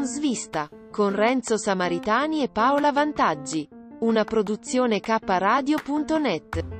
Con svista, con Renzo Samaritani e Paola Vantaggi. Una produzione kradio.net.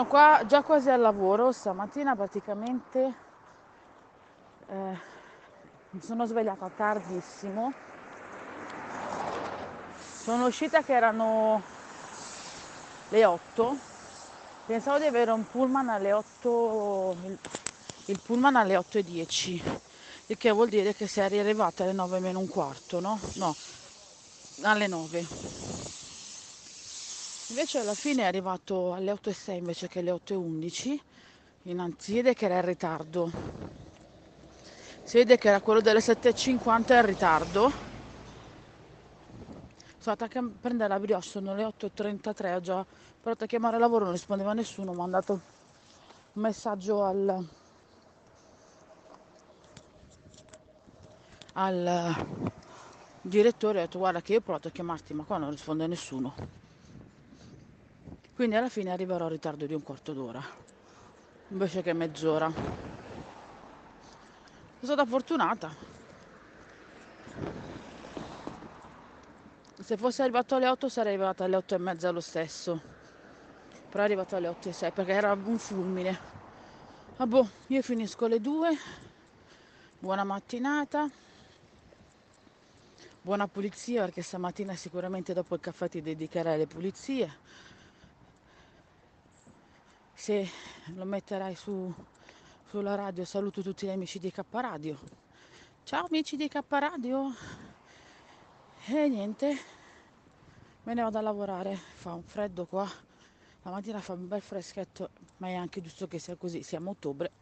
Sono qua già quasi al lavoro, stamattina praticamente eh, mi sono svegliata tardissimo, sono uscita che erano le 8, pensavo di avere un pullman alle 8, il, pullman alle 8 e 10, il che vuol dire che sei arrivata alle 9 meno un quarto, no? No, alle 9 Invece alla fine è arrivato alle 8.06 invece che alle 8.11 in vede che era in ritardo. Si vede che era quello delle 7.50 in ritardo. Sono andata a prendere la brioche, sono le 8.33, ho già provato a chiamare a lavoro, non rispondeva nessuno, ha mandato un messaggio al, al direttore, ho detto guarda che io ho provato a chiamarti ma qua non risponde nessuno quindi alla fine arriverò in ritardo di un quarto d'ora invece che mezz'ora. Sono stata fortunata. Se fosse arrivato alle 8 sarei arrivata alle 8 e mezza lo stesso. Però è arrivato alle 8 e 6 perché era un fulmine. Ah boh, io finisco alle 2 buona mattinata. Buona pulizia perché stamattina sicuramente dopo il caffè ti dedicherai alle pulizie se lo metterai su, sulla radio saluto tutti gli amici di K Radio. Ciao amici di K Radio. E niente me ne vado a lavorare. Fa un freddo qua. La mattina fa un bel freschetto ma è anche giusto che sia così siamo ottobre.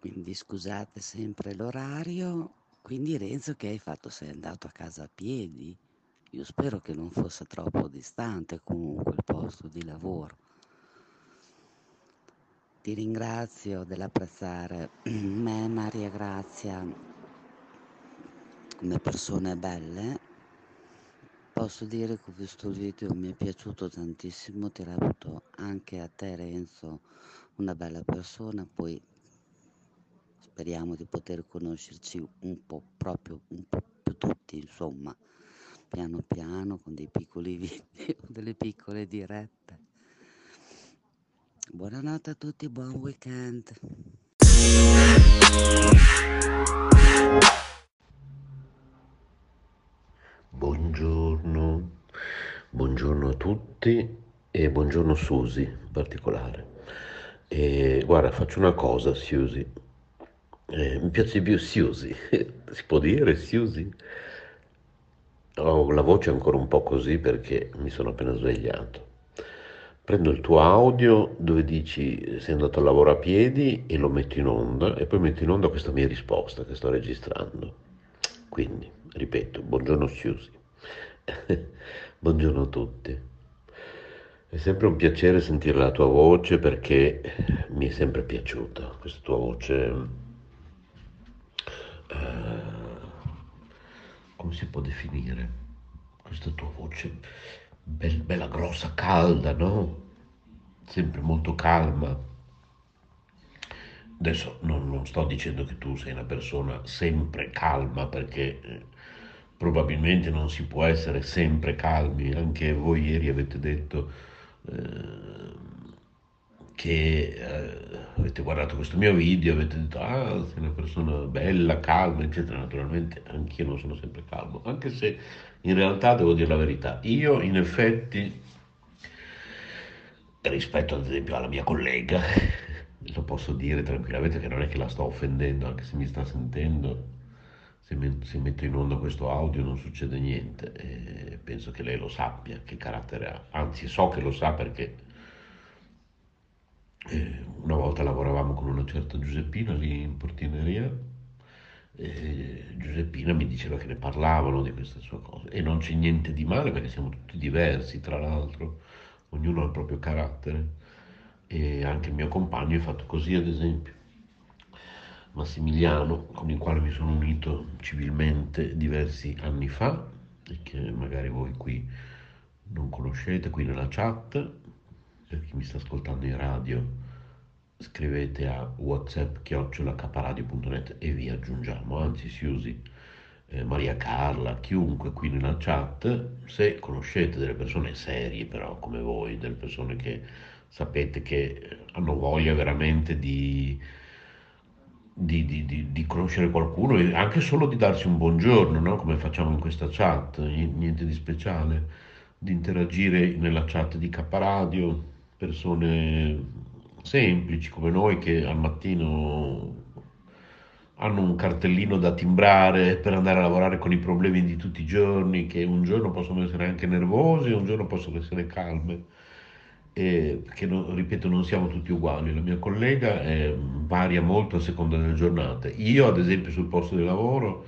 Quindi scusate sempre l'orario quindi Renzo che hai fatto? Sei andato a casa a piedi? Io spero che non fosse troppo distante comunque il posto di lavoro. Ti ringrazio dell'apprezzare me, Maria Grazia, come persone belle. Posso dire che il video, mi è piaciuto tantissimo, ti reputo anche a te Renzo una bella persona, poi speriamo di poter conoscerci un po' proprio, un po' più tutti, insomma, piano piano con dei piccoli video, delle piccole dirette. Buonanotte a tutti, buon weekend. Buongiorno, buongiorno a tutti e buongiorno Susi in particolare. E guarda, faccio una cosa, Susi, eh, mi piace più Siusi, si può dire Siusi? Ho la voce ancora un po' così perché mi sono appena svegliato. Prendo il tuo audio dove dici sei andato a lavoro a piedi e lo metto in onda e poi metto in onda questa mia risposta che sto registrando. Quindi, ripeto, buongiorno Siusi. buongiorno a tutti. È sempre un piacere sentire la tua voce perché mi è sempre piaciuta questa tua voce. Eh, come si può definire? Questa tua voce bel- bella grossa, calda, no? Sempre molto calma. Adesso non, non sto dicendo che tu sei una persona sempre calma perché eh, probabilmente non si può essere sempre calmi. Anche voi ieri avete detto eh, che eh, avete guardato questo mio video, avete detto ah sei una persona bella, calma, eccetera. Naturalmente anch'io non sono sempre calmo, anche se in realtà devo dire la verità. Io in effetti rispetto ad esempio alla mia collega, lo posso dire tranquillamente che non è che la sto offendendo, anche se mi sta sentendo, se, me- se metto in onda questo audio non succede niente, e penso che lei lo sappia, che carattere ha, anzi so che lo sa perché eh, una volta lavoravamo con una certa Giuseppina lì in portineria e Giuseppina mi diceva che ne parlavano di queste sue cose e non c'è niente di male perché siamo tutti diversi, tra l'altro, ognuno ha il proprio carattere. E anche il mio compagno è fatto così, ad esempio. Massimiliano, con il quale mi sono unito civilmente diversi anni fa e che magari voi qui non conoscete, qui nella chat, per chi mi sta ascoltando in radio, scrivete a whatsapp chiocciolacaparadio.net e vi aggiungiamo, anzi si usi eh, Maria Carla, chiunque qui nella chat, se conoscete delle persone serie però come voi, delle persone che sapete che hanno voglia veramente di, di, di- di- conoscere qualcuno e anche solo di darsi un buongiorno, no? Come facciamo in questa chat, niente di speciale, di interagire nella chat di K Radio, persone semplici come noi che al mattino hanno un cartellino da timbrare per andare a lavorare con i problemi di tutti i giorni, che un giorno possono essere anche nervosi, un giorno possono essere calme, e perché no- ripeto non siamo tutti uguali. La mia collega eh, varia molto a seconda delle giornate. Io, ad esempio, sul posto di lavoro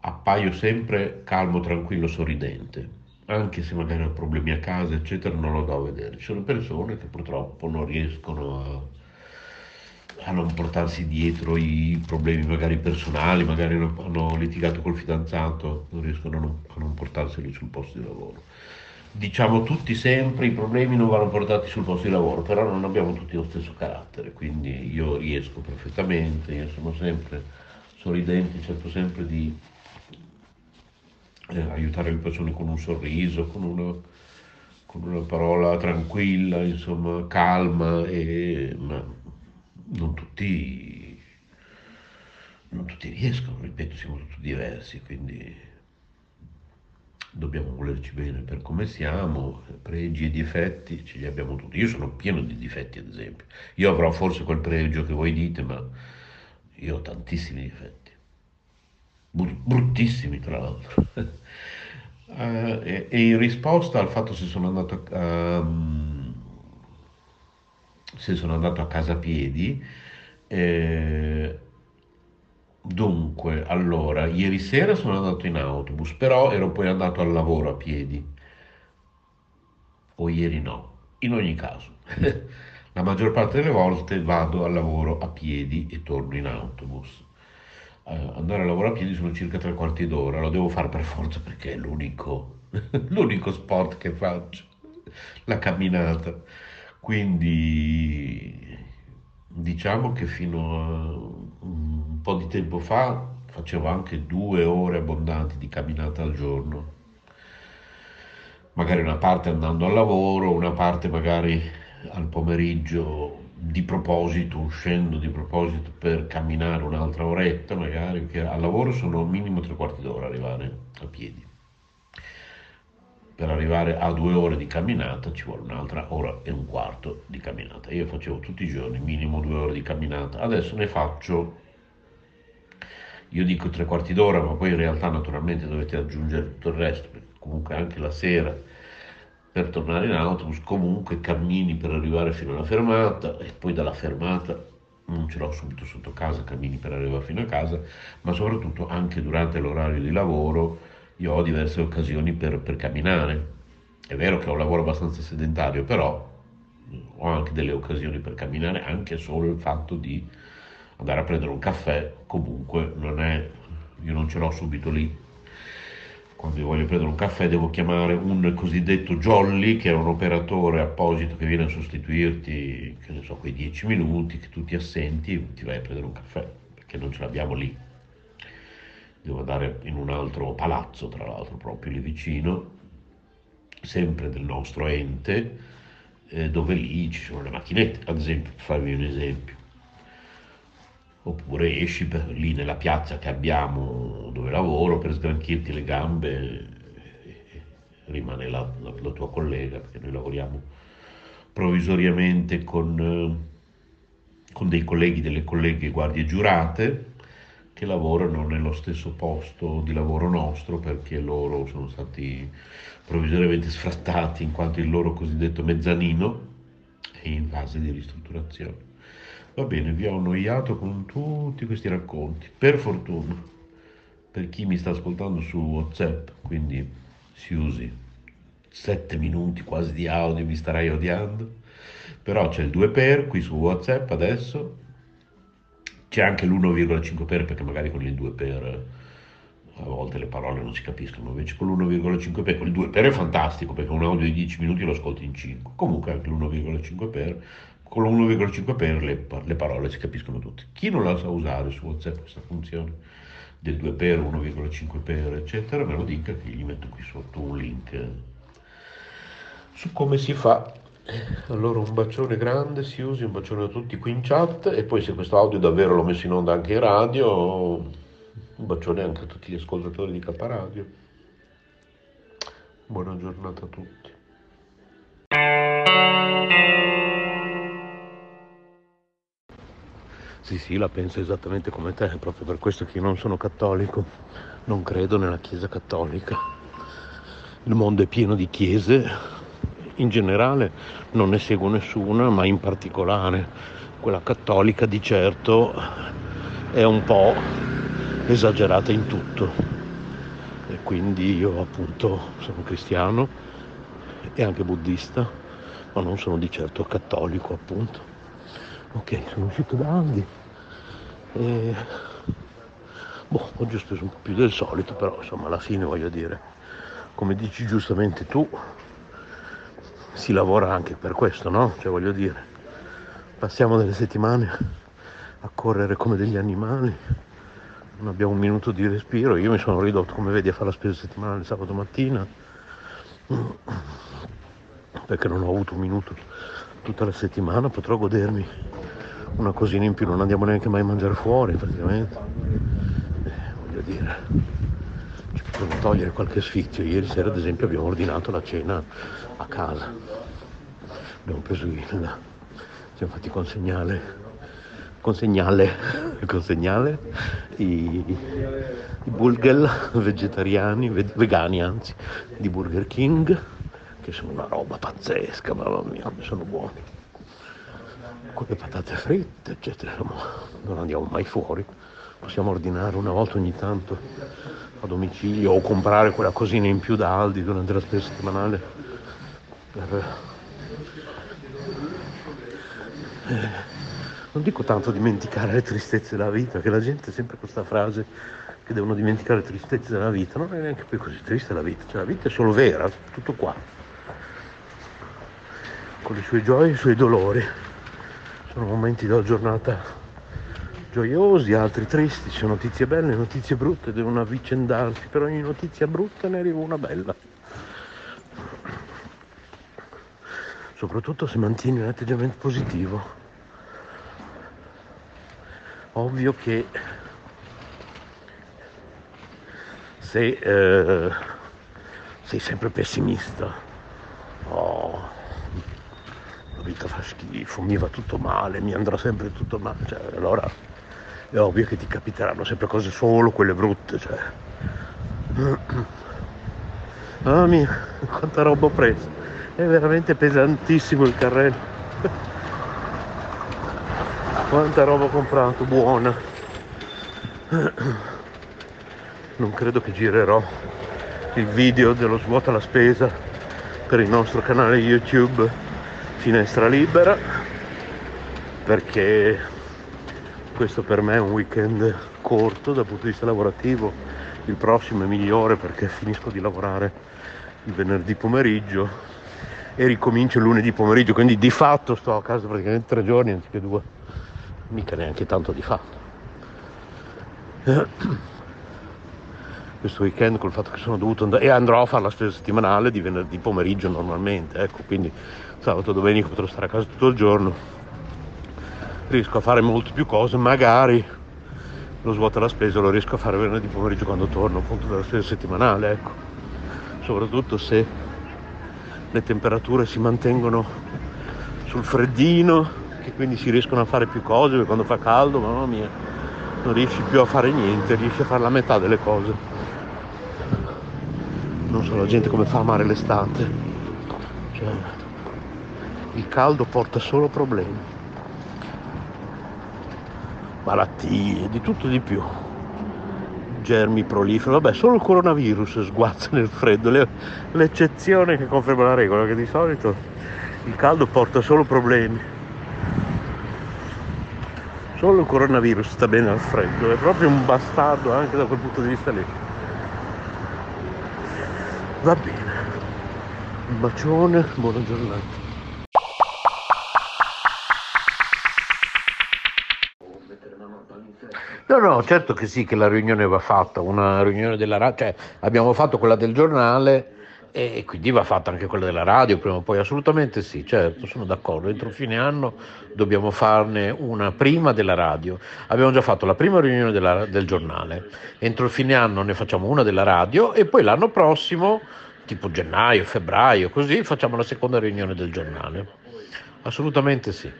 appaio sempre calmo, tranquillo, sorridente. Anche se magari ho problemi a casa, eccetera, non lo do a vedere. Ci sono persone che purtroppo non riescono a, a non portarsi dietro i problemi magari personali, magari hanno, litigato col fidanzato, non riescono a non, a non portarseli sul posto di lavoro. Diciamo tutti sempre i problemi non vanno portati sul posto di lavoro, però non abbiamo tutti lo stesso carattere, quindi io riesco perfettamente, io sono sempre sorridente, cerco sempre di eh, aiutare le persone con un sorriso, con una, con una parola tranquilla, insomma, calma, e, ma non tutti, non tutti riescono, ripeto, siamo tutti diversi, quindi dobbiamo volerci bene per come siamo, pregi e difetti ce li abbiamo tutti. Io sono pieno di difetti, ad esempio. Io avrò forse quel pregio che voi dite, ma io ho tantissimi difetti, bruttissimi tra l'altro. Eh, e, e in risposta al fatto se sono andato a, um, se sono andato a casa a piedi, eh, dunque, allora, ieri sera sono andato in autobus, però ero poi andato al lavoro a piedi, o ieri no, in ogni caso. La maggior parte delle volte vado al lavoro a piedi e torno in autobus. Eh, andare a lavoro a piedi sono circa tre quarti d'ora, lo devo fare per forza perché è l'unico, l'unico sport che faccio, la camminata. Quindi diciamo che fino a un po' di tempo fa facevo anche due ore abbondanti di camminata al giorno magari una parte andando al lavoro, una parte magari al pomeriggio di proposito, uscendo di proposito per camminare un'altra oretta, magari, perché al lavoro sono minimo tre quarti d'ora arrivare a piedi. Per arrivare a due ore di camminata ci vuole un'altra ora e un quarto di camminata. Io facevo tutti i giorni minimo due ore di camminata, adesso ne faccio io dico tre quarti d'ora, ma poi in realtà naturalmente dovete aggiungere tutto il resto, perché comunque anche la sera per tornare in autobus comunque cammini per arrivare fino alla fermata e poi dalla fermata non ce l'ho subito sotto casa, cammini per arrivare fino a casa, ma soprattutto anche durante l'orario di lavoro io ho diverse occasioni per, per camminare. È vero che ho un lavoro abbastanza sedentario, però ho anche delle occasioni per camminare, anche solo il fatto di andare a prendere un caffè, comunque non è, io non ce l'ho subito lì. Quando io voglio prendere un caffè devo chiamare un cosiddetto jolly, che è un operatore apposito che viene a sostituirti, che ne so, quei dieci minuti che tu ti assenti ti vai a prendere un caffè, perché non ce l'abbiamo lì. Devo andare in un altro palazzo, tra l'altro, proprio lì vicino, sempre del nostro ente, eh, dove lì ci sono le macchinette, ad esempio, per farvi un esempio. Oppure esci per, lì nella piazza che abbiamo dove lavoro per sgranchirti le gambe, rimane la, la, la tua collega, perché noi lavoriamo provvisoriamente con, eh, con dei colleghi, delle colleghe guardie giurate, che lavorano nello stesso posto di lavoro nostro perché loro sono stati provvisoriamente sfrattati in quanto il loro cosiddetto mezzanino è in fase di ristrutturazione. Va bene, vi ho annoiato con tutti questi racconti. Per fortuna, per chi mi sta ascoltando su WhatsApp, quindi si usi 7 minuti quasi di audio, mi starai odiando. Però c'è il 2 per qui su WhatsApp adesso, c'è anche l'1,5 per perché magari con il 2 per a volte le parole non si capiscono, invece con l'1,5 per, con il 2 per è fantastico perché un audio di 10 minuti lo ascolti in 5, comunque anche l'1,5 per, con l'1,5 per le, le, parole si capiscono tutte. Chi non la sa usare su WhatsApp questa funzione del 2 per, 1,5 per, eccetera, me lo dica che gli metto qui sotto un link su come si fa allora un bacione grande, si usi, un bacione a tutti qui in chat e poi se questo audio davvero l'ho messo in onda anche in radio, un bacione anche a tutti gli ascoltatori di K Radio. Buona giornata a tutti. Sì, sì, la penso esattamente come te, proprio per questo che io non sono cattolico, non credo nella Chiesa cattolica. Il mondo è pieno di chiese, in generale non ne seguo nessuna, ma in particolare quella cattolica di certo è un po' esagerata in tutto. E quindi io appunto sono cristiano e anche buddista, ma non sono di certo cattolico appunto. Ok, sono uscito da Andi e boh, oggi ho speso un po' più del solito, però insomma alla fine voglio dire, come dici giustamente tu, si lavora anche per questo, no? Cioè voglio dire, passiamo delle settimane a correre come degli animali, non abbiamo un minuto di respiro, io mi sono ridotto come vedi a fare la spesa settimanale sabato mattina, perché non ho avuto un minuto tutta la settimana, potrò godermi una cosina in più, non andiamo neanche mai a mangiare fuori praticamente, eh, voglio dire, ci possiamo togliere qualche sfizio, ieri sera ad esempio abbiamo ordinato la cena a casa. Abbiamo preso il, siamo fatti consegnare, consegnale, consegnale i, i burger vegetariani, vegani anzi, di Burger King, che sono una roba pazzesca, mamma mia, sono buoni. Con le patate fritte, eccetera, non andiamo mai fuori. Possiamo ordinare una volta ogni tanto a domicilio o comprare quella cosina in più da Aldi durante la spesa settimanale per... Eh, non dico tanto dimenticare le tristezze della vita, che la gente sempre questa frase che devono dimenticare le tristezze della vita, non è neanche poi così triste la vita, cioè la vita è solo vera, tutto qua, con le sue gioie e i suoi dolori. Sono momenti della giornata gioiosi, altri tristi, ci sono notizie belle, notizie brutte, devono avvicendarsi, per ogni notizia brutta ne arriva una bella. soprattutto se mantieni un atteggiamento positivo. Ovvio che se eh, sei sempre pessimista, oh, vita fa schifo, mi va tutto male, mi andrà sempre tutto male, cioè, allora è ovvio che ti capiteranno sempre cose solo quelle brutte. Cioè. Mamma mia, quanta roba ho preso è veramente pesantissimo il carrello quanta roba ho comprato buona non credo che girerò il video dello svuota la spesa per il nostro canale youtube finestra libera perché questo per me è un weekend corto dal punto di vista lavorativo, il prossimo è migliore perché finisco di lavorare il venerdì pomeriggio e ricomincio lunedì pomeriggio, quindi di fatto sto a casa praticamente tre giorni anziché due, mica neanche tanto di fatto. Questo weekend col fatto che sono dovuto andare e andrò a fare la spesa settimanale di venerdì pomeriggio normalmente, ecco, quindi sabato domenica potrò stare a casa tutto il giorno, riesco a fare molte più cose, magari lo svuoto la spesa lo riesco a fare venerdì pomeriggio quando torno appunto dalla spesa settimanale, ecco, soprattutto se le temperature si mantengono sul freddino, che quindi si riescono a fare più cose, perché quando fa caldo, mamma mia, non riesci più a fare niente, riesci a fare la metà delle cose. Non so la gente come fa a amare l'estate. Cioè, il caldo porta solo problemi. Malattie, di tutto di più germi proliferano, vabbè solo il coronavirus sguazza nel freddo, Le, l'eccezione che conferma la regola, che di solito il caldo porta solo problemi. Solo il coronavirus sta bene al freddo, è proprio un bastardo anche da quel punto di vista lì. Va bene, un bacione, buona giornata. No, no, certo che sì, che la riunione va fatta, una riunione della radio, cioè abbiamo fatto quella del giornale e quindi va fatta anche quella della radio prima o poi, assolutamente sì, certo, sono d'accordo, entro fine anno dobbiamo farne una prima della radio, abbiamo già fatto la prima riunione della, del giornale, entro fine anno ne facciamo una della radio e poi l'anno prossimo, tipo gennaio, febbraio, così facciamo la seconda riunione del giornale, assolutamente sì.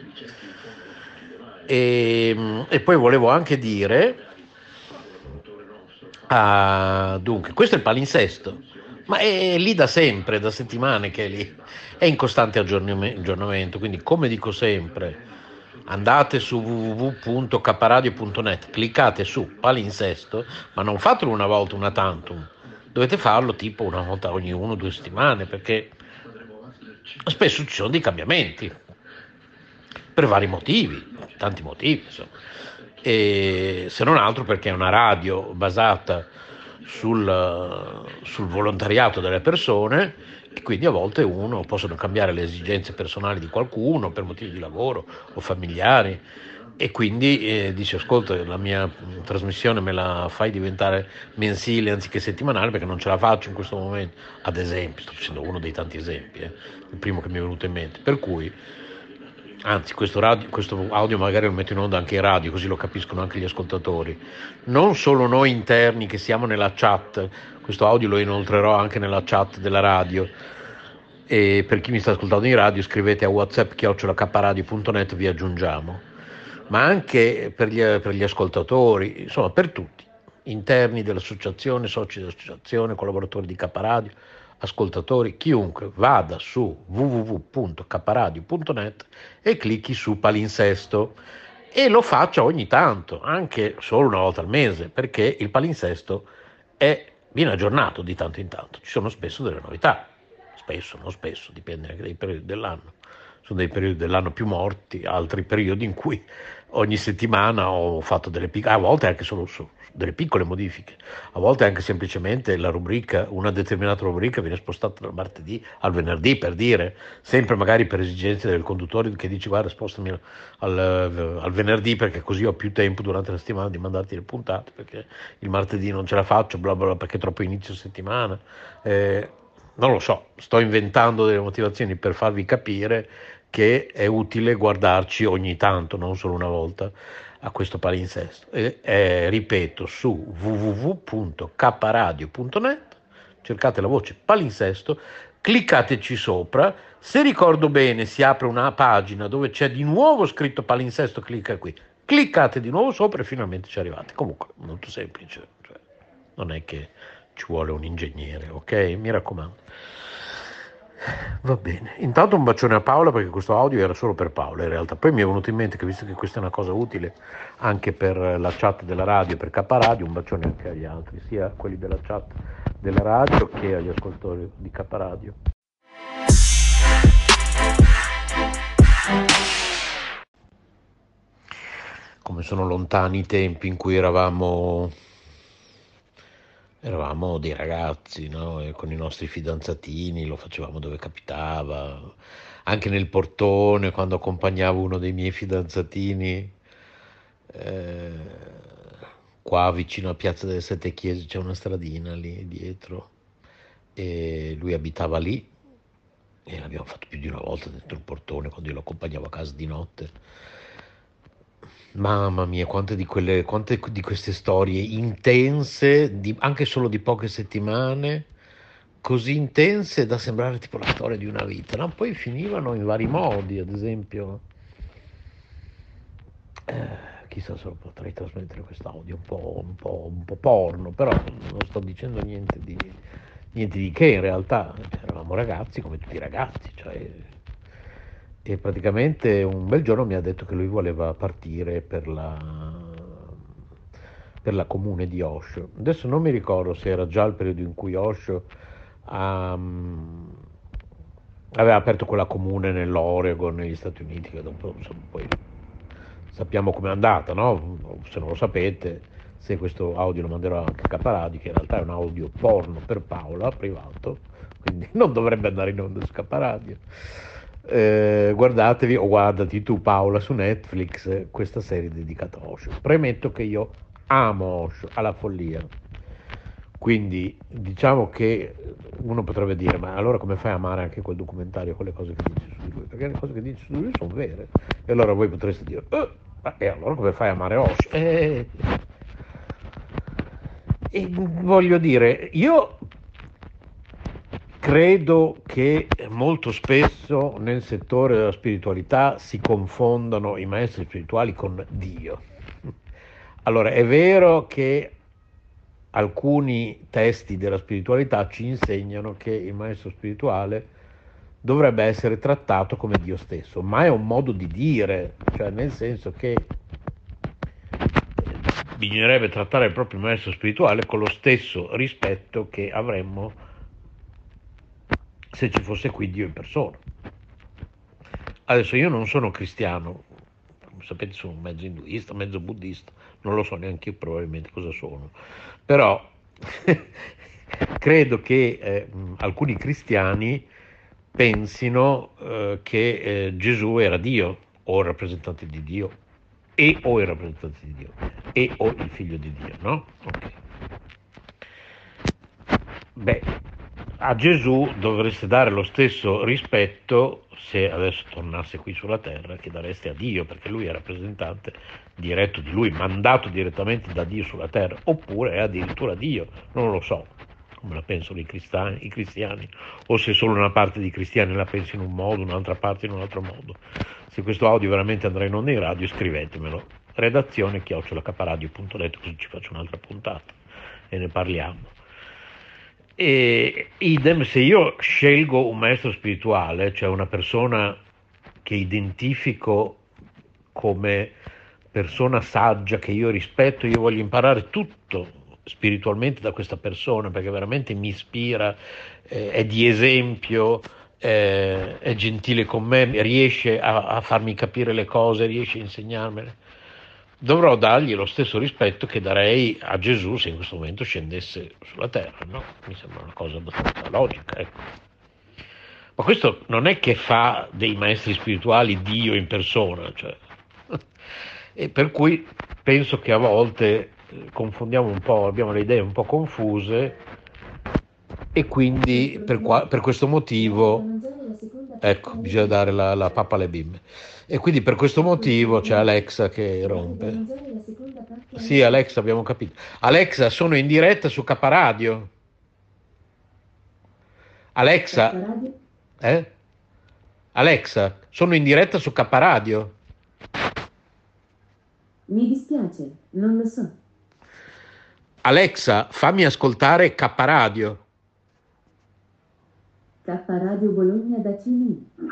E, e poi volevo anche dire, ah, dunque, questo è il palinsesto, ma è lì da sempre, da settimane che è lì, è in costante aggiornamento, quindi come dico sempre, andate su www.caparadio.net, cliccate su palinsesto, ma non fatelo una volta, una tantum, dovete farlo tipo una volta ogni uno o due settimane, perché spesso ci sono dei cambiamenti per vari motivi, tanti motivi, insomma. Se non altro perché è una radio basata sul, sul volontariato delle persone e quindi a volte uno possono cambiare le esigenze personali di qualcuno per motivi di lavoro o familiari e quindi eh, dice ascolta la mia trasmissione me la fai diventare mensile anziché settimanale perché non ce la faccio in questo momento ad esempio sto facendo uno dei tanti esempi eh, il primo che mi è venuto in mente per cui anzi questo, radio, questo, audio magari lo metto in onda anche in radio così lo capiscono anche gli ascoltatori, non solo noi interni che siamo nella chat, questo audio lo inoltrerò anche nella chat della radio. E per chi mi sta ascoltando in radio scrivete a whatsapp chiocciolacaparadio.net vi aggiungiamo, ma anche per gli, per gli ascoltatori, insomma per tutti, interni dell'associazione, soci dell'associazione, collaboratori di Caparadio ascoltatori, chiunque vada su www.caparadio.net e clicchi su palinsesto. E lo faccia ogni tanto, anche solo una volta al mese, perché il palinsesto è, viene aggiornato di tanto in tanto, ci sono spesso delle novità, spesso, non spesso, dipende anche dai periodi dell'anno, sono dei periodi dell'anno più morti, altri periodi in cui ogni settimana ho fatto delle piccole, a volte anche solo su, delle piccole modifiche, a volte anche semplicemente la rubrica, una determinata rubrica viene spostata dal martedì al venerdì per dire, sempre magari per esigenze del conduttore che dice guarda spostami al, al venerdì perché così ho più tempo durante la settimana di mandarti le puntate perché il martedì non ce la faccio, bla bla, bla perché è troppo inizio settimana. Eh, non lo so, sto inventando delle motivazioni per farvi capire che è utile guardarci ogni tanto, non solo una volta, a questo palinsesto. E, eh, ripeto, su www.kradio.net cercate la voce palinsesto, cliccateci sopra. Se ricordo bene, si apre una pagina dove c'è di nuovo scritto palinsesto, clicca qui. Cliccate di nuovo sopra e finalmente ci arrivate. Comunque, molto semplice, cioè, non è che ci vuole un ingegnere, ok? Mi raccomando. Va bene, intanto un bacione a Paola perché questo audio era solo per Paola in realtà, poi mi è venuto in mente che visto che questa è una cosa utile anche per la chat della radio, e per K Radio, un bacione anche agli altri, sia quelli della chat della radio che agli ascoltatori di K Radio. Come sono lontani i tempi in cui eravamo eravamo dei ragazzi, no? E con i nostri fidanzatini lo facevamo dove capitava, anche nel portone quando accompagnavo uno dei miei fidanzatini. Eh, qua vicino a Piazza delle Sette Chiese c'è una stradina lì dietro e lui abitava lì e l'abbiamo fatto più di una volta dentro il portone quando io lo accompagnavo a casa di notte. Mamma mia, quante di, quelle, quante di queste storie intense, di, anche solo di poche settimane, così intense da sembrare tipo la storia di una vita, no? Poi finivano in vari modi, ad esempio... Eh, chissà se potrei trasmettere quest'audio un po', un po', un po porno, però non sto dicendo niente di, niente di che in realtà, eravamo ragazzi come tutti i ragazzi, cioè, e praticamente un bel giorno mi ha detto che lui voleva partire per la, per la comune di Osho. Adesso non mi ricordo se era già il periodo in cui Osho um, aveva aperto quella comune nell'Oregon, negli Stati Uniti, che dopo insomma, poi sappiamo com'è andata, no? Se non lo sapete, se questo audio lo manderò anche a Caparadi, che in realtà è un audio porno per Paola, privato, quindi non dovrebbe andare in onda su Caparadio. Eh, guardatevi o guardati tu Paola su Netflix eh, questa serie dedicata a Osho. Premetto che io amo Osho alla follia. Quindi diciamo che uno potrebbe dire, ma allora come fai a amare anche quel documentario con le cose che dice su di lui? Perché le cose che dice su di lui sono vere. E allora voi potreste dire, oh, e allora come fai a amare Osho? Eh, e voglio dire, io credo che molto spesso nel settore della spiritualità si confondano i maestri spirituali con Dio. Allora, è vero che alcuni testi della spiritualità ci insegnano che il maestro spirituale dovrebbe essere trattato come Dio stesso, ma è un modo di dire, cioè nel senso che bisognerebbe trattare il proprio maestro spirituale con lo stesso rispetto che avremmo se ci fosse qui Dio in persona. Adesso io non sono cristiano, come sapete sono mezzo induista, mezzo buddista, non lo so neanche io probabilmente cosa sono, però credo che eh, alcuni cristiani pensino eh, che eh, Gesù era Dio o il rappresentante di Dio e o il rappresentante di Dio e o il figlio di Dio, no? Ok. Beh, a Gesù dovreste dare lo stesso rispetto se adesso tornasse qui sulla terra che dareste a Dio, perché lui è rappresentante diretto di lui, mandato direttamente da Dio sulla terra, oppure è addirittura Dio, non lo so come la pensano i cristiani, i cristiani, o se solo una parte di cristiani la pensa in un modo, un'altra parte in un altro modo. Se questo audio veramente andrà in onda in radio, scrivetemelo. Redazione chiocciolacaparadio.net, così ci faccio un'altra puntata e ne parliamo. E idem, se io scelgo un maestro spirituale, cioè una persona che identifico come persona saggia, che io rispetto, io voglio imparare tutto spiritualmente da questa persona perché veramente mi ispira, eh, è di esempio, eh, è gentile con me, riesce a, a, farmi capire le cose, riesce a insegnarmele. Dovrò dargli lo stesso rispetto che darei a Gesù se in questo momento scendesse sulla terra, no? Mi sembra una cosa abbastanza logica, ecco. Ma questo non è che fa dei maestri spirituali Dio in persona, cioè. e per cui penso che a volte confondiamo un po', abbiamo le idee un po' confuse e quindi per, qua, per questo motivo, ecco, bisogna dare la, la pappa alle bimbe. E quindi per questo motivo c'è Alexa che rompe. Sì, Alexa, abbiamo capito. Alexa, sono in diretta su Caparadio. Alexa, eh? Alexa, sono in diretta su Caparadio. Mi dispiace, non lo so. Alexa, fammi ascoltare K Radio. K Radio Bologna da Cini. Mi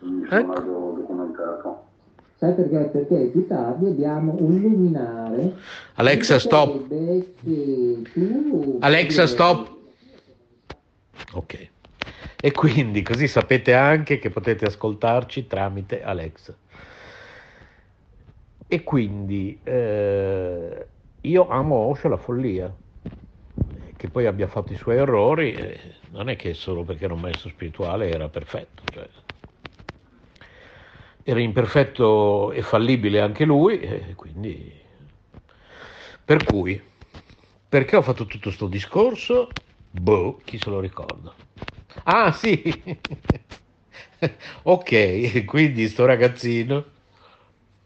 sono ecco. documentato. Sai perché? Perché più tardi abbiamo un luminare. Alexa, stop. Alexa, stop. Ok. E quindi così sapete anche che potete ascoltarci tramite Alexa. E quindi eh, io amo Osho la follia, che poi abbia fatto i suoi errori, eh, non è che solo perché era un maestro spirituale era perfetto, cioè, era imperfetto e fallibile anche lui, e quindi per cui perché ho fatto tutto questo discorso? Boh, chi se lo ricorda? Ah sì, ok, quindi sto ragazzino,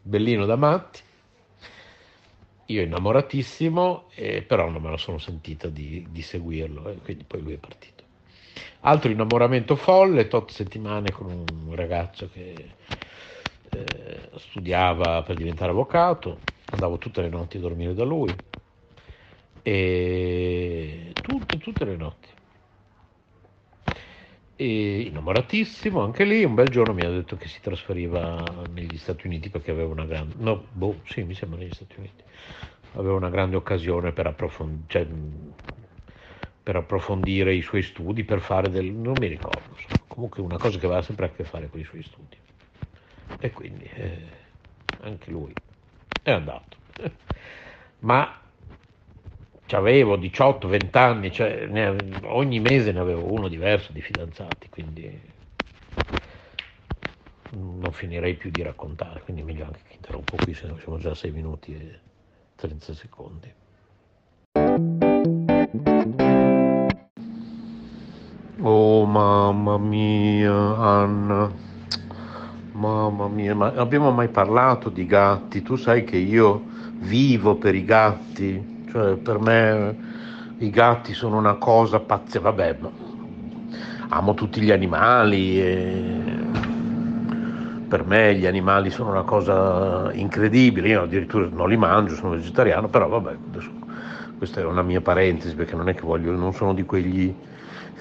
bellino da matti, io innamoratissimo, eh, però non me la sono sentita di, di seguirlo, eh, quindi poi lui è partito. Altro innamoramento folle, tot settimane con un ragazzo che eh, studiava per diventare avvocato, andavo tutte le notti a dormire da lui, e tutte, tutte le notti. E innamoratissimo anche lì, un bel giorno mi ha detto che si trasferiva negli Stati Uniti perché aveva una grande, no, boh, sì, mi sembra negli Stati Uniti, aveva una grande occasione per, approfond- cioè, per approfondire i suoi studi, per fare del, non mi ricordo, insomma, comunque una cosa che aveva sempre a che fare con i suoi studi. E quindi eh, anche lui è andato. Ma avevo 18-20 anni, cioè ne, ogni mese ne avevo uno diverso di fidanzati, quindi non finirei più di raccontare, quindi meglio anche che interrompo qui, se no siamo già a 6 minuti e 30 secondi. Oh mamma mia, Anna, mamma mia, ma abbiamo mai parlato di gatti? Tu sai che io vivo per i gatti, cioè, per me i gatti sono una cosa pazzesca, vabbè, amo tutti gli animali e per me gli animali sono una cosa incredibile, io addirittura non li mangio, sono vegetariano, però vabbè, adesso, questa è una mia parentesi perché non è che voglio, non sono di, quegli,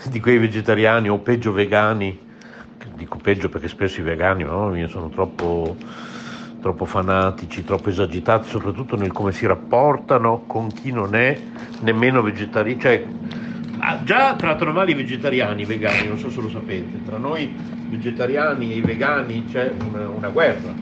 di quei vegetariani o peggio vegani, dico peggio perché spesso i vegani no, sono troppo troppo fanatici, troppo esagitati, soprattutto nel come si rapportano con chi non è nemmeno vegetariano. Cioè, ah, già trattano male i vegetariani, i vegani, non so se lo sapete, tra noi vegetariani e i vegani c'è una, una guerra.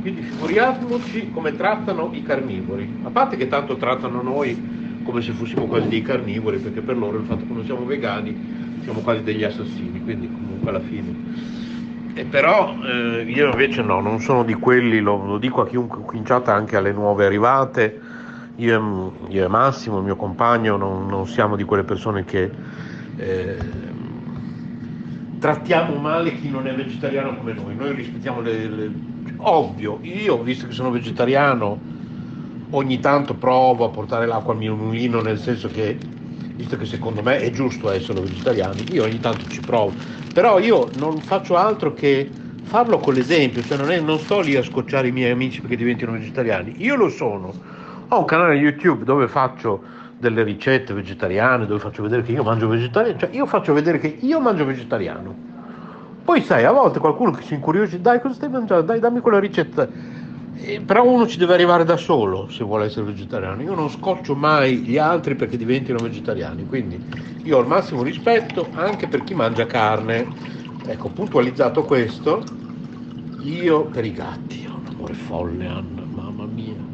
Quindi figuriamoci come trattano i carnivori, a parte che tanto trattano noi come se fossimo quasi dei carnivori, perché per loro il fatto che non siamo vegani siamo quasi degli assassini, quindi comunque alla fine. E però eh, io invece no, non sono di quelli, lo, lo dico a chiunque cominciata anche alle nuove arrivate, io, io e Massimo, il mio compagno, non, non, siamo di quelle persone che eh, trattiamo male chi non è vegetariano come noi, noi rispettiamo le, le... Ovvio, io visto che sono vegetariano ogni tanto provo a portare l'acqua al mio mulino nel senso che visto che secondo me è giusto essere vegetariani, io ogni tanto ci provo, però io non faccio altro che farlo con l'esempio, cioè non, è, non sto lì a scocciare i miei amici perché diventino vegetariani, io lo sono, ho un canale YouTube dove faccio delle ricette vegetariane, dove faccio vedere che io mangio vegetariano, cioè io faccio vedere che io mangio vegetariano. Poi sai, a volte qualcuno che si incuriosisce, dai cosa stai mangiando, dai dammi quella ricetta eh, però uno ci deve arrivare da solo se vuole essere vegetariano. Io non scoccio mai gli altri perché diventino vegetariani, quindi io ho il massimo rispetto anche per chi mangia carne. Ecco, puntualizzato questo, io per i gatti ho un amore folle, Anna, mamma mia.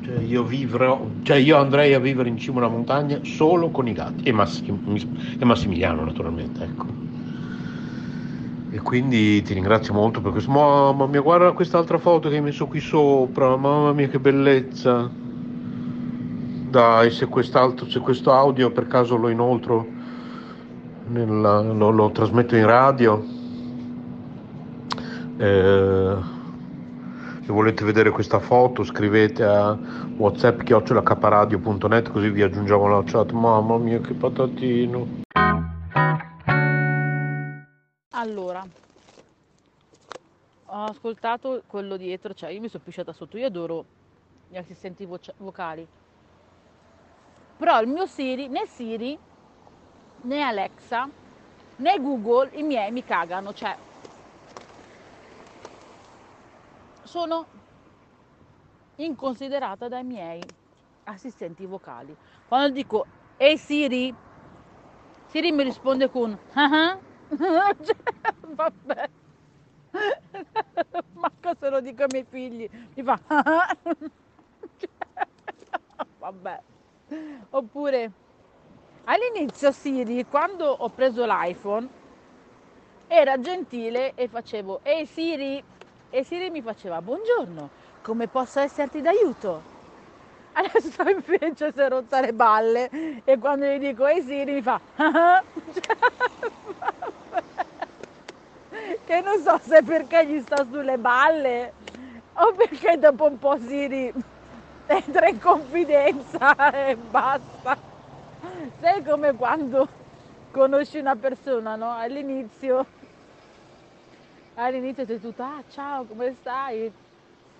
Cioè io, vivrò, cioè io andrei a vivere in cima a una montagna solo con i gatti e, Massim- e Massimiliano naturalmente, ecco e quindi ti ringrazio molto per questo. Mamma mia, guarda quest'altra foto che hai messo qui sopra, mamma mia che bellezza. Dai, se, quest'altro, se questo audio per caso lo inoltro, nella, lo, lo, trasmetto in radio, eh, se volete vedere questa foto scrivete a whatsapp chiocciolacaparadio.net così vi aggiungiamo la chat. Mamma mia che patatino. Ho ascoltato quello dietro, cioè io mi sono pisciata sotto, io adoro gli assistenti voce- vocali. Però il mio Siri, né Siri, né Alexa, né Google, i miei mi cagano, cioè sono inconsiderata dai miei assistenti vocali. Quando dico ehi hey Siri, Siri mi risponde con uh-huh, Vabbè. Ma cosa se lo dico ai miei figli, mi fa vabbè. Oppure all'inizio Siri, quando ho preso l'iPhone, era gentile e facevo Ehi Siri e Siri mi faceva buongiorno, come posso esserti d'aiuto? Adesso invece si è rotta le balle e quando gli dico Ehi Siri mi fa che non so se perché gli sta sulle balle o perché dopo un po' Siri entra in confidenza e basta. Sai come quando conosci una persona, no? All'inizio, all'inizio sei tutta, ah ciao, come stai?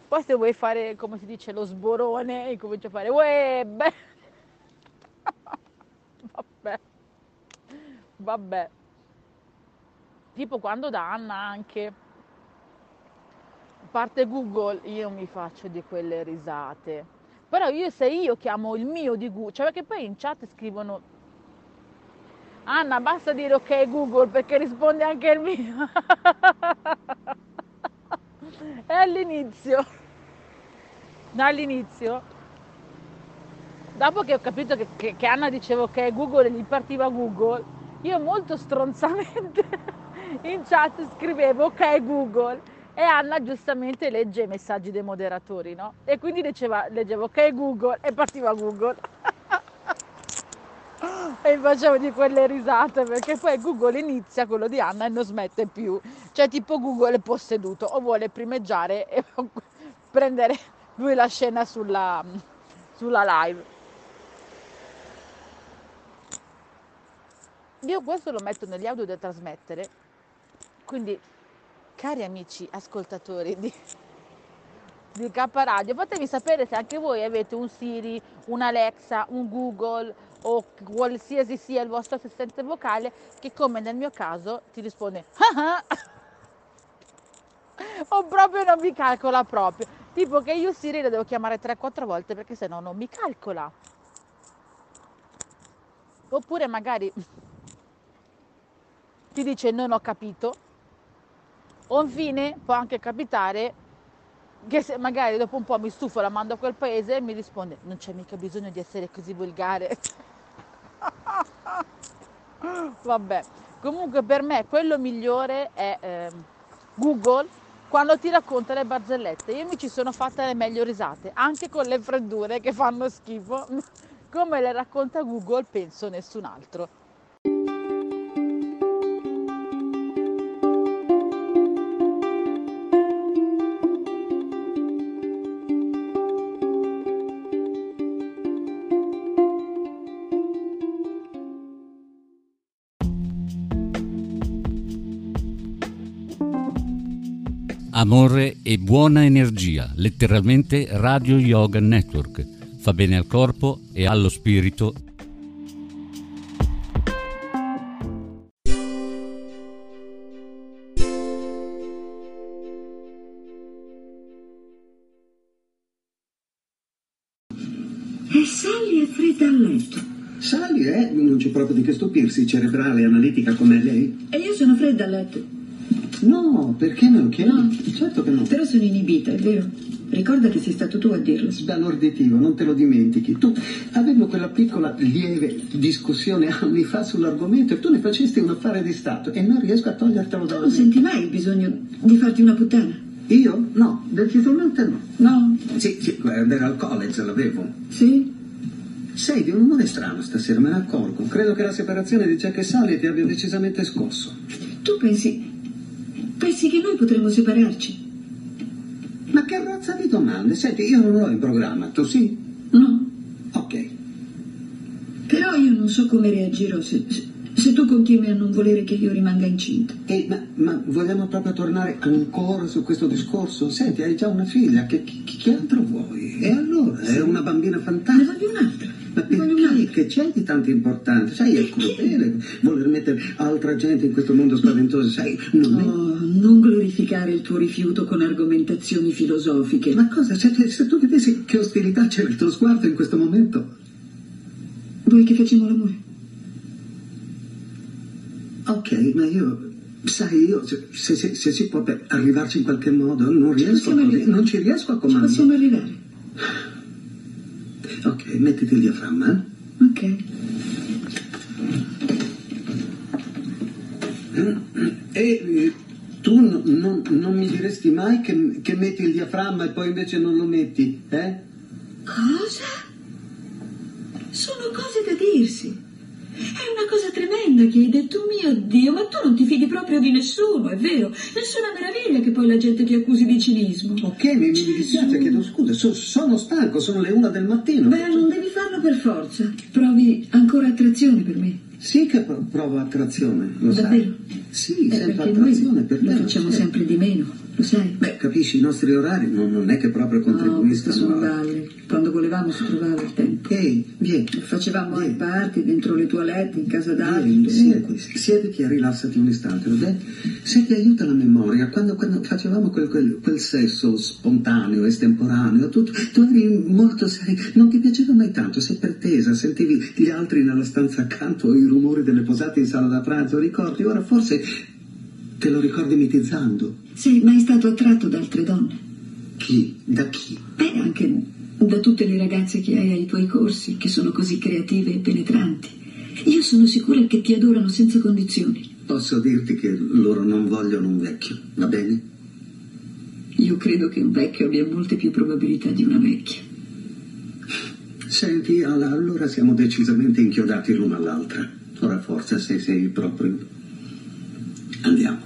Poi se vuoi fare, come si dice, lo sborone, incominci a fare, web. vabbè, vabbè. Tipo quando da Anna anche parte Google, io mi faccio di quelle risate. Però io se io chiamo il mio di Google, cioè perché poi in chat scrivono Anna, basta dire ok Google perché risponde anche il mio. e all'inizio, all'inizio, dopo che ho capito che, che, che Anna diceva ok Google e gli partiva Google, io molto stronzamente in chat scrivevo ok Google e Anna giustamente legge i messaggi dei moderatori, no? E quindi leggeva, leggevo ok Google e partiva Google. e facevo di quelle risate perché poi Google inizia quello di Anna e non smette più. Cioè tipo Google è posseduto o vuole primeggiare e prendere lui la scena sulla, sulla live. Io questo lo metto negli audio da trasmettere, quindi cari amici ascoltatori di, di K Radio, fatemi sapere se anche voi avete un Siri, un Alexa, un Google o qualsiasi sia il vostro assistente vocale che come nel mio caso ti risponde ah, ah. o proprio non mi calcola proprio. Tipo che io Siri la devo chiamare 3-4 volte perché se no non mi calcola. Oppure magari ti dice non ho capito o infine può anche capitare che se magari dopo un po' mi stufo, la mando a quel paese e mi risponde non c'è mica bisogno di essere così volgare. Vabbè, comunque per me quello migliore è eh, Google quando ti racconta le barzellette. Io mi ci sono fatte le meglio risate, anche con le freddure che fanno schifo. Come le racconta Google penso nessun altro. Amore e buona energia, letteralmente Radio Yoga Network. Fa bene al corpo e allo spirito. E Sally è fredda a letto. Sally, eh? Non c'è proprio di che stupirsi, cerebrale, analitica come lei. E io sono fredda a letto. No, perché me lo chiedi? No. Certo che no. Però sono inibita, è vero? Ricorda che sei stato tu a dirlo. Sbalorditivo, non te lo dimentichi. Tu avevo quella piccola lieve discussione anni fa sull'argomento e tu ne facesti un affare di Stato e non riesco a togliertelo Tu dalla non senti mai il bisogno di farti una puttana? Io? No, decisamente no. No? Sì, sì, quando ero al college l'avevo. Sì? Sei di un umore strano stasera, me ne accorgo. Credo che la separazione di Jack e Sally ti abbia decisamente scosso. Tu pensi... pensi che noi potremmo separarci? Ma che razza di domande? Senti, io non ho in programma, tu sì? No. Ok. Però io non so come reagirò se, se, se tu continui a non volere che io rimanga incinta. Eh, ma, ma vogliamo proprio tornare ancora su questo discorso? Senti, hai già una figlia, che, che, che altro vuoi? E allora? È una bambina Ne fantastica. voglio un'altra. Ma perché? Che c'è di tanto importante? Sai, è crudele voler mettere altra gente in questo mondo spaventoso, sai, non è... Oh, non glorificare il tuo rifiuto con argomentazioni filosofiche. Ma cosa? Cioè, se tu vedessi che ostilità c'è nel tuo sguardo in questo momento. Vuoi che facciamo l'amore? Ok, ma io Sai, io se, se- se si può per arrivarci in qualche modo, non riesco a, non ci riesco a Ci comando. possiamo arrivare. Ok, mettiti il diaframma. eh. Ok. E eh, tu no- non, non mi diresti mai che, che metti il diaframma e poi invece non lo metti, eh? Cosa? Sono cose da dirsi. È una cosa tremenda che hai detto, mio Dio, ma tu non ti fidi proprio di nessuno, è vero? Nessuna meraviglia che poi la gente ti accusi di cinismo. Ok, mi, mi dispiace, chiedo scusa, so- sono stanco, sono le una del mattino. Beh, non devi farlo per forza. Provi ancora attrazione per me. Sì che pro- provo attrazione, lo Davvero? sai? Sì, Eh, sempre attrazione per lo te. facciamo certo. sempre di meno, lo sai? Beh, capisci, i nostri orari non, non è che proprio No, contribuiscono. sono a-. Quando volevamo si trovava il tempo. Ehi, vieni. Facevamo ai party dentro le toilette, in casa Vieni, d'altri. siediti, siediti e rilassati un istante, va bene? Se ti aiuta la memoria, quando, quando facevamo quel, quel- quel sesso spontaneo, estemporaneo, tu, tu eri molto sei, non ti piaceva mai tanto, sei pretesa, sentivi gli altri nella stanza accanto, i rumori delle posate in sala da pranzo, ricordi? Ora forse te lo ricordi mitizzando. Sei mai stato attratto da altre donne? Chi? Da chi? Beh, anche da tutte le ragazze che hai ai tuoi corsi, che sono così creative e penetranti. Io sono sicura che ti adorano senza condizioni. Posso dirti che loro non vogliono un vecchio, va bene? Io credo che un vecchio abbia molte più probabilità di una vecchia. Senti, alla- allora siamo decisamente inchiodati l'una all'altra. Ora forza, se sei proprio... Andiamo.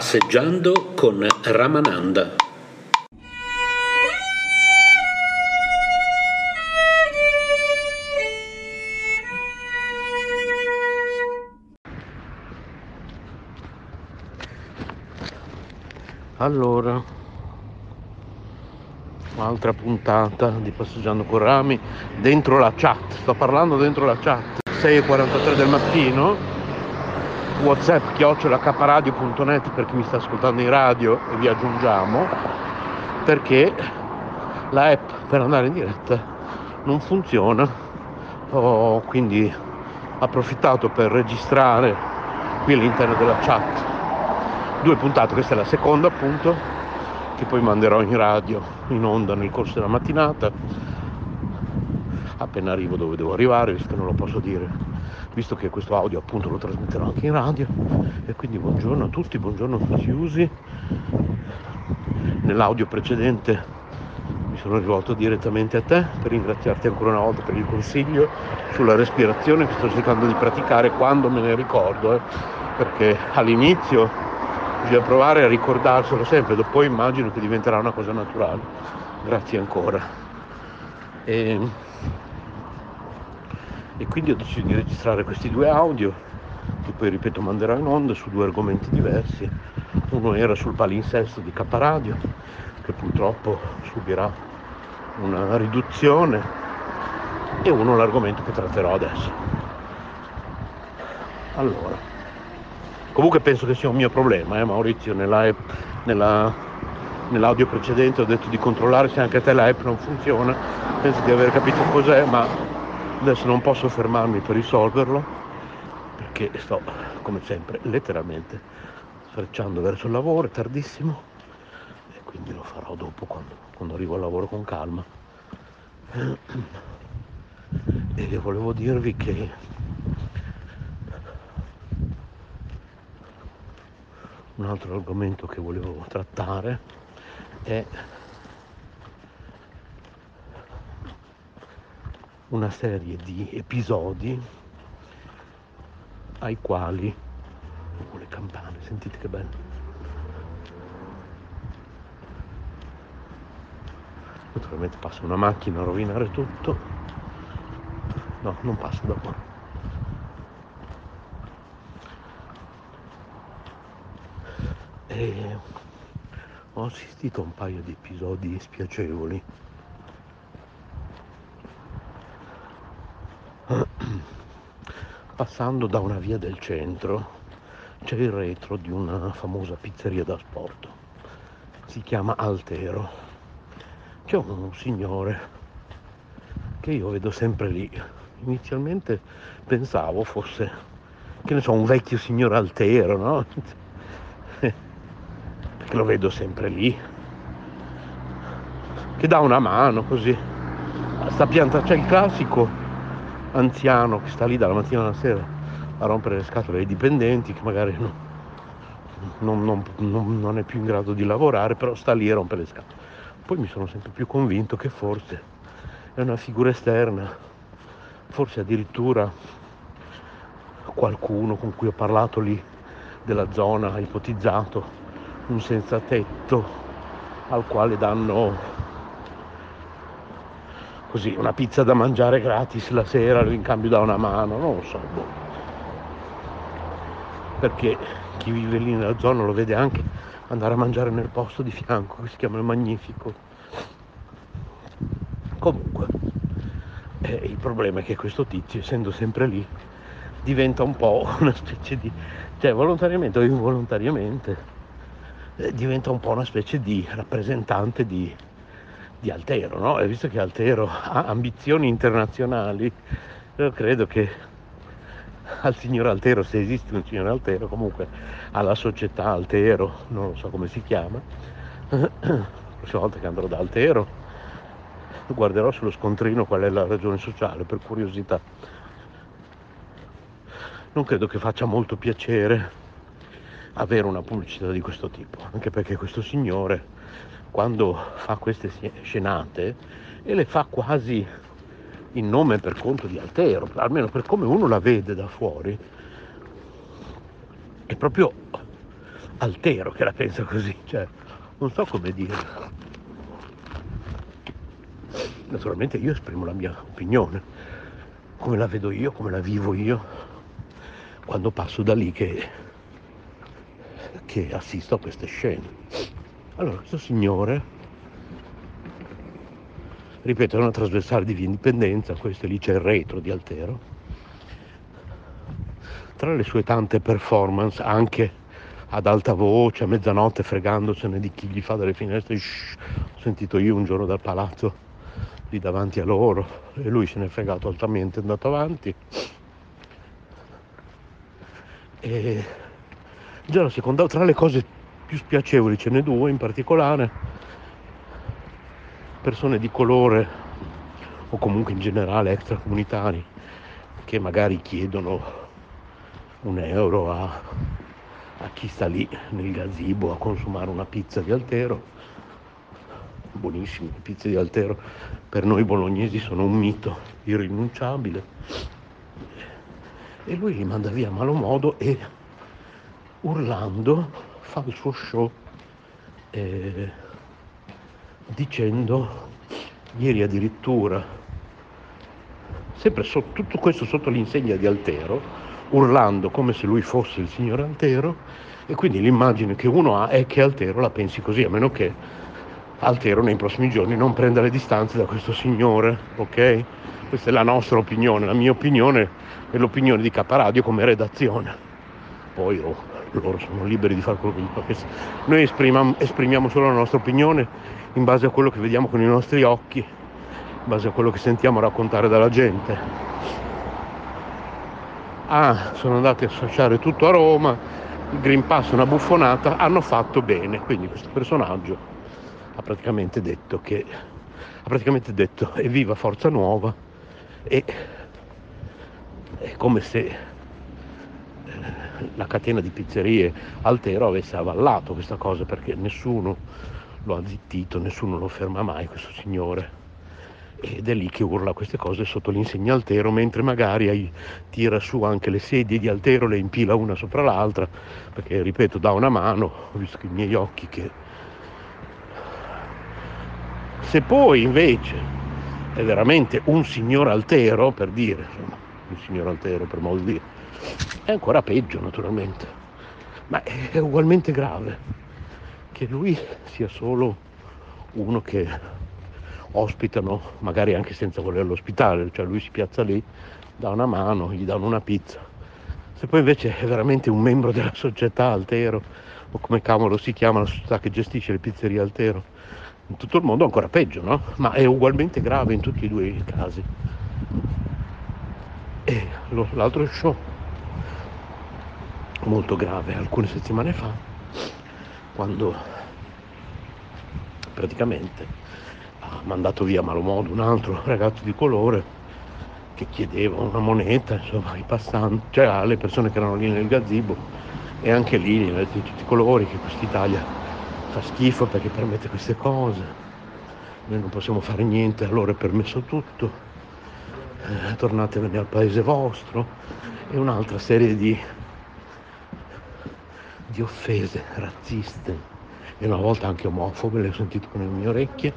Passeggiando con Ramananda. Allora, un'altra puntata di Passeggiando con Rami dentro la chat, sto parlando dentro la chat, 6.43 del mattino, whatsapp chiocciolacaparadio.net per chi mi sta ascoltando in radio e vi aggiungiamo, perché la app per andare in diretta non funziona, ho quindi approfittato per registrare qui all'interno della chat due puntate, questa è la seconda appunto, che poi manderò in radio, in onda nel corso della mattinata, appena arrivo dove devo arrivare, visto che non lo posso dire, visto che questo audio appunto lo trasmetterò anche in radio, e quindi buongiorno a tutti, buongiorno a tutti usi. Nell'audio precedente mi sono rivolto direttamente a te per ringraziarti ancora una volta per il consiglio sulla respirazione che sto cercando di praticare quando me ne ricordo, eh, perché all'inizio bisogna provare a ricordarselo sempre, dopo immagino che diventerà una cosa naturale. Grazie ancora. E, e quindi ho deciso di registrare questi due audio, che poi ripeto manderò in onda su due argomenti diversi. Uno era sul palinsesto di K Radio, che purtroppo subirà una riduzione, e uno l'argomento che tratterò adesso. Allora. Comunque penso che sia un mio problema, eh, Maurizio, nella, nella, nell'audio precedente ho detto di controllare se anche te la app non funziona, penso di aver capito cos'è, ma adesso non posso fermarmi per risolverlo, perché sto, come sempre, letteralmente sfrecciando verso il lavoro, è tardissimo, e quindi lo farò dopo quando, quando arrivo al lavoro con calma. E volevo dirvi che un altro argomento che volevo trattare è una serie di episodi ai quali con le campane, sentite che bello. Naturalmente passa una macchina a rovinare tutto. No, non passa da qua. E ho assistito a un paio di episodi spiacevoli. Passando da una via del centro c'è il retro di una famosa pizzeria da sport. Si chiama Altero. C'è un signore che io vedo sempre lì. Inizialmente pensavo fosse, che ne so, un vecchio signor Altero, no? Perché lo vedo sempre lì. Che dà una mano così. Sta pianta, c'è il classico anziano che sta lì dalla mattina alla sera a rompere le scatole ai dipendenti che magari no, non, non, non, non, è più in grado di lavorare, però sta lì a rompere le scatole. Poi mi sono sempre più convinto che forse è una figura esterna, forse addirittura qualcuno con cui ho parlato lì della zona, ha ipotizzato un senza tetto al quale danno così una pizza da mangiare gratis la sera in cambio da una mano, non lo so. Boh. Perché chi vive lì nella zona lo vede anche andare a mangiare nel posto di fianco che si chiama il Magnifico. Comunque, eh, il problema è che questo tizio, essendo sempre lì, diventa un po' una specie di, cioè volontariamente o involontariamente, eh, diventa un po' una specie di rappresentante di, di Altero, no? E visto che Altero ha ambizioni internazionali, io credo che al signor Altero, se esiste un signor Altero, comunque alla società Altero, non lo so come si chiama, la prossima volta che andrò da Altero guarderò sullo scontrino qual è la ragione sociale, per curiosità. Non credo che faccia molto piacere avere una pubblicità di questo tipo, anche perché questo signore quando fa queste scenate e le fa quasi in nome per conto di Altero, almeno per come uno la vede da fuori, è proprio Altero che la pensa così, cioè non so come dire. Naturalmente io esprimo la mia opinione, come la vedo io, come la vivo io, quando passo da lì che, che assisto a queste scene. Allora, questo signore, ripeto, è una trasversale di via Indipendenza, questo lì c'è il retro di Altero. Tra le sue tante performance, anche ad alta voce, a mezzanotte, fregandosene di chi gli fa delle finestre, shh, ho sentito io un giorno dal palazzo lì davanti a loro e lui se n'è fregato altamente, è andato avanti. E già la seconda, tra le cose più spiacevoli ce n'è due in particolare, persone di colore o comunque in generale extracomunitari che magari chiedono un euro a, a chi sta lì nel gazebo a consumare una pizza di Altero, buonissime le pizze di Altero, per noi bolognesi sono un mito irrinunciabile. E lui li manda via a malo modo e urlando fa il suo show eh, dicendo ieri addirittura sempre so, tutto questo sotto l'insegna di Altero urlando come se lui fosse il signor Altero e quindi l'immagine che uno ha è che Altero la pensi così a meno che Altero nei prossimi giorni non prenda le distanze da questo signore ok? questa è la nostra opinione la mia opinione è l'opinione di Caparadio come redazione poi oh, loro sono liberi di fare quello che gli pare. Noi esprimiamo, esprimiamo solo la nostra opinione in base a quello che vediamo con i nostri occhi, in base a quello che sentiamo raccontare dalla gente. Ah, sono andati a associare tutto a Roma, il Green Pass una buffonata, hanno fatto bene, quindi questo personaggio ha praticamente detto che ha praticamente detto evviva Forza Nuova e è come se la catena di pizzerie Altero avesse avallato questa cosa perché nessuno lo ha zittito, nessuno lo ferma mai questo signore. ed è lì che urla queste cose sotto l'insegna altero mentre magari tira su anche le sedie di altero le impila una sopra l'altra perché ripeto da una mano ho visto che i miei occhi che se poi invece è veramente un signor altero per dire insomma un signor altero per modo di dire è ancora peggio naturalmente ma è ugualmente grave che lui sia solo uno che ospitano, magari anche senza volerlo ospitare, cioè lui si piazza lì, dà una mano, gli danno una pizza. Se poi invece è veramente un membro della società Altero, o come cavolo si chiama la società che gestisce le pizzerie Altero, in tutto il mondo ancora peggio, no? Ma è ugualmente grave in tutti e due i casi. E l'altro show, molto grave, alcune settimane fa, quando praticamente ha mandato via a malo modo un altro ragazzo di colore che chiedeva una moneta, insomma, ai passanti, cioè alle persone che erano lì nel gazebo. E anche lì gli aveva detto di tutti i colori che quest'Italia fa schifo perché permette queste cose, noi non possiamo fare niente, allora è permesso tutto, eh, tornatevene al paese vostro. E un'altra serie di, di offese razziste e una volta anche omofobe, le ho sentito con le mie orecchie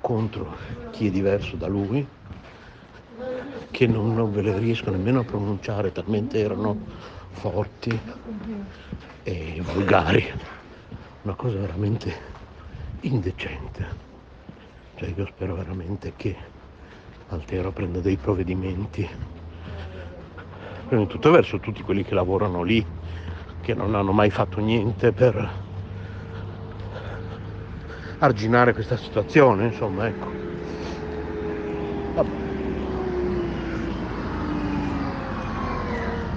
contro chi è diverso da lui, che non, non ve le riesco nemmeno a pronunciare, talmente erano forti e volgari. Una cosa veramente indecente. Cioè io spero veramente che Altero prenda dei provvedimenti, tutto verso tutti quelli che lavorano lì, che non hanno mai fatto niente per arginare questa situazione, insomma, ecco. Vabbè.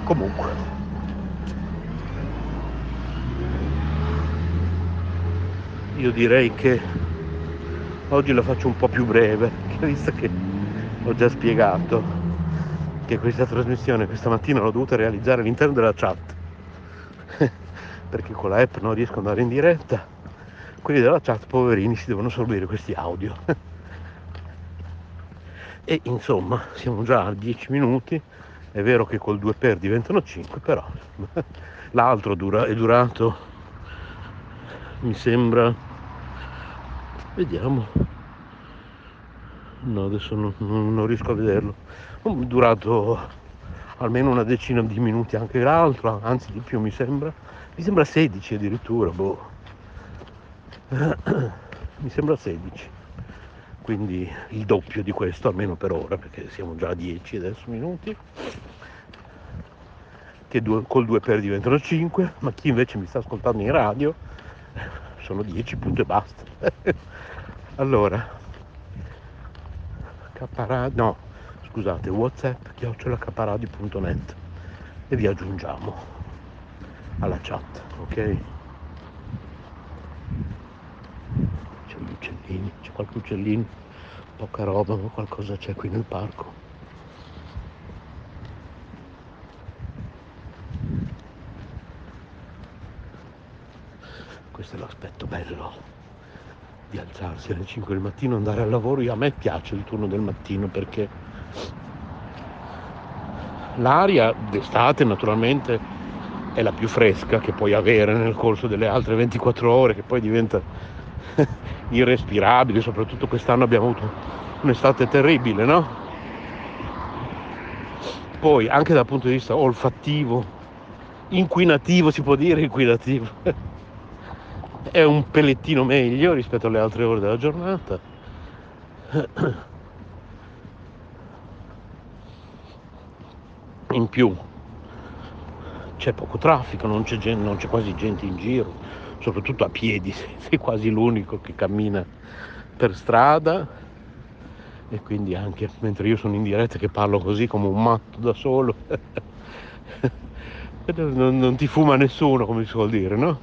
Comunque. Io direi che oggi la faccio un po' più breve, visto che ho già spiegato che questa trasmissione questa mattina l'ho dovuta realizzare all'interno della chat, perché con la app non riesco ad andare in diretta. Quelli della chat poverini si devono sorbire questi audio. E insomma siamo già a 10 minuti. È vero che col 2 per diventano 5 però l'altro dura, è durato mi sembra. Vediamo. No adesso non, non- riesco a vederlo durato almeno una decina di minuti anche l'altro anzi di più mi sembra. Mi sembra 16 addirittura boh. Mi sembra 16 quindi il doppio di questo almeno per ora perché siamo già a 10 adesso minuti. Che due- col 2 per diventano 5 ma chi invece mi sta ascoltando in radio sono 10 punto e basta. Allora caparadio no scusate whatsapp chiocciolacaparadio.net e vi aggiungiamo alla chat ok c'è gli uccellini, c'è qualche uccellino, poca roba, ma qualcosa c'è qui nel parco. Questo è l'aspetto bello di alzarsi alle 5 del mattino, andare al lavoro. Io- a me piace il turno del mattino perché l'aria d'estate naturalmente è la più fresca che puoi avere nel corso delle altre 24 ore, che poi diventa irrespirabile, soprattutto quest'anno abbiamo avuto un'estate terribile, no? Poi anche dal punto di vista olfattivo, inquinativo si può dire inquinativo, è un pellettino meglio rispetto alle altre ore della giornata. In più c'è poco traffico, non c'è, gen- non c'è quasi gente in giro, soprattutto a piedi, sei quasi l'unico che cammina per strada e quindi anche mentre io sono in diretta che parlo così come un matto da solo, non, non ti fuma nessuno come si suol dire, no?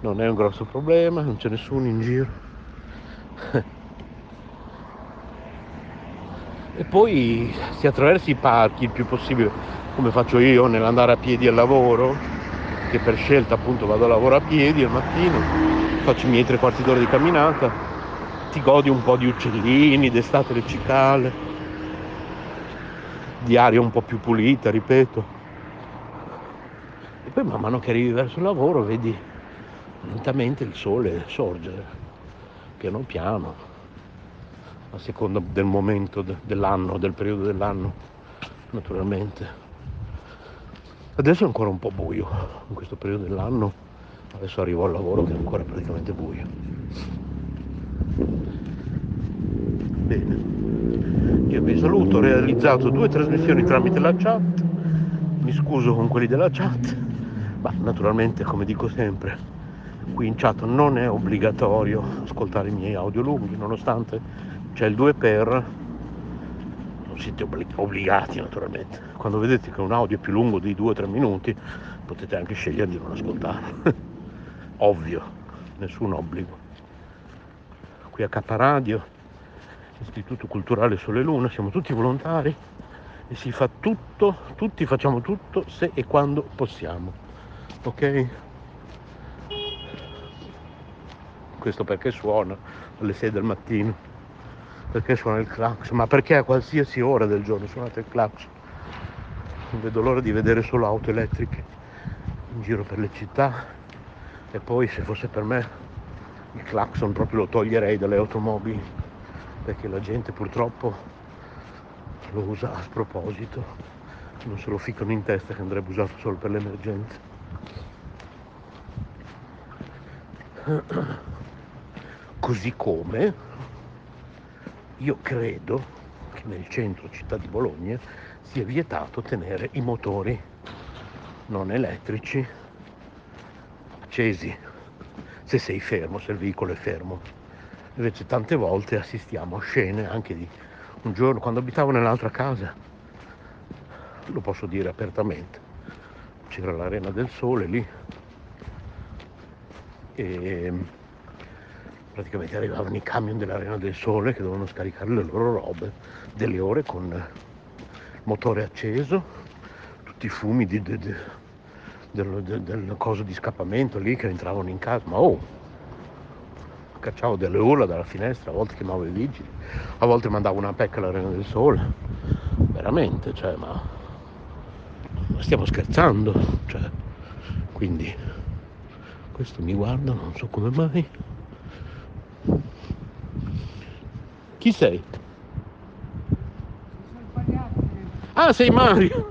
Non è un grosso problema, non c'è nessuno in giro. E poi si attraversa i parchi il più possibile, come faccio io nell'andare a piedi al lavoro, che per scelta appunto vado a lavoro a piedi al mattino, faccio i miei tre quarti d'ora di camminata, ti godi un po' di uccellini, d'estate le cicale, di aria un po' più pulita, ripeto. E poi man mano che arrivi verso il lavoro vedi lentamente il sole sorgere, piano piano, a seconda del momento dell'anno, del periodo dell'anno, naturalmente. Adesso è ancora un po' buio, in questo periodo dell'anno, adesso arrivo al lavoro che è ancora praticamente buio. Bene, io vi saluto, ho realizzato due trasmissioni tramite la chat, mi scuso con quelli della chat ma naturalmente, come dico sempre, qui in chat non è obbligatorio ascoltare i miei audio lunghi, nonostante c'è il 2 per, non siete obbligati naturalmente. Quando vedete che un audio è più lungo di 2-3 minuti, potete anche scegliere di non ascoltarlo. Ovvio, nessun obbligo. Qui a K Radio, Istituto Culturale Sole Luna, siamo tutti volontari e si fa tutto, tutti facciamo tutto se e quando possiamo ok? Questo perché suona alle 6 del mattino, perché suona il clacson, ma perché a qualsiasi ora del giorno suonate il clacson. Non vedo l'ora di vedere solo auto elettriche in giro per le città e poi se fosse per me il clacson proprio lo toglierei dalle automobili perché la gente purtroppo lo usa a sproposito, non se lo ficcano in testa che andrebbe usato solo per le emergenze. Così come io credo che nel centro città di Bologna sia vietato tenere i motori non elettrici accesi se sei fermo, se il veicolo è fermo. Invece tante volte assistiamo a scene anche di un giorno quando abitavo nell'altra casa, lo posso dire apertamente, c'era l'arena del sole lì e praticamente arrivavano i camion dell'Arena del Sole che dovevano scaricare le loro robe delle ore con motore acceso, tutti i fumi di, di, di, del, del, del, coso di scappamento lì che entravano in casa, ma oh, cacciavo delle urla dalla finestra, a volte chiamavo i vigili, a volte mandavo una pecca all'Arena del Sole, veramente, cioè, ma, ma stiamo scherzando, cioè, quindi questo mi guarda, non so come mai. Chi sei? Ah, sei Mario!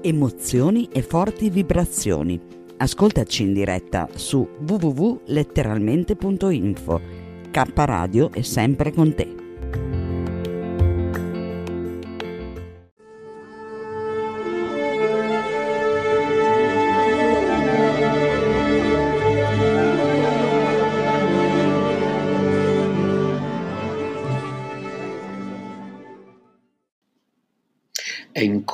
Emozioni e forti vibrazioni. Ascoltaci in diretta su www.letteralmente.info. K Radio è sempre con te.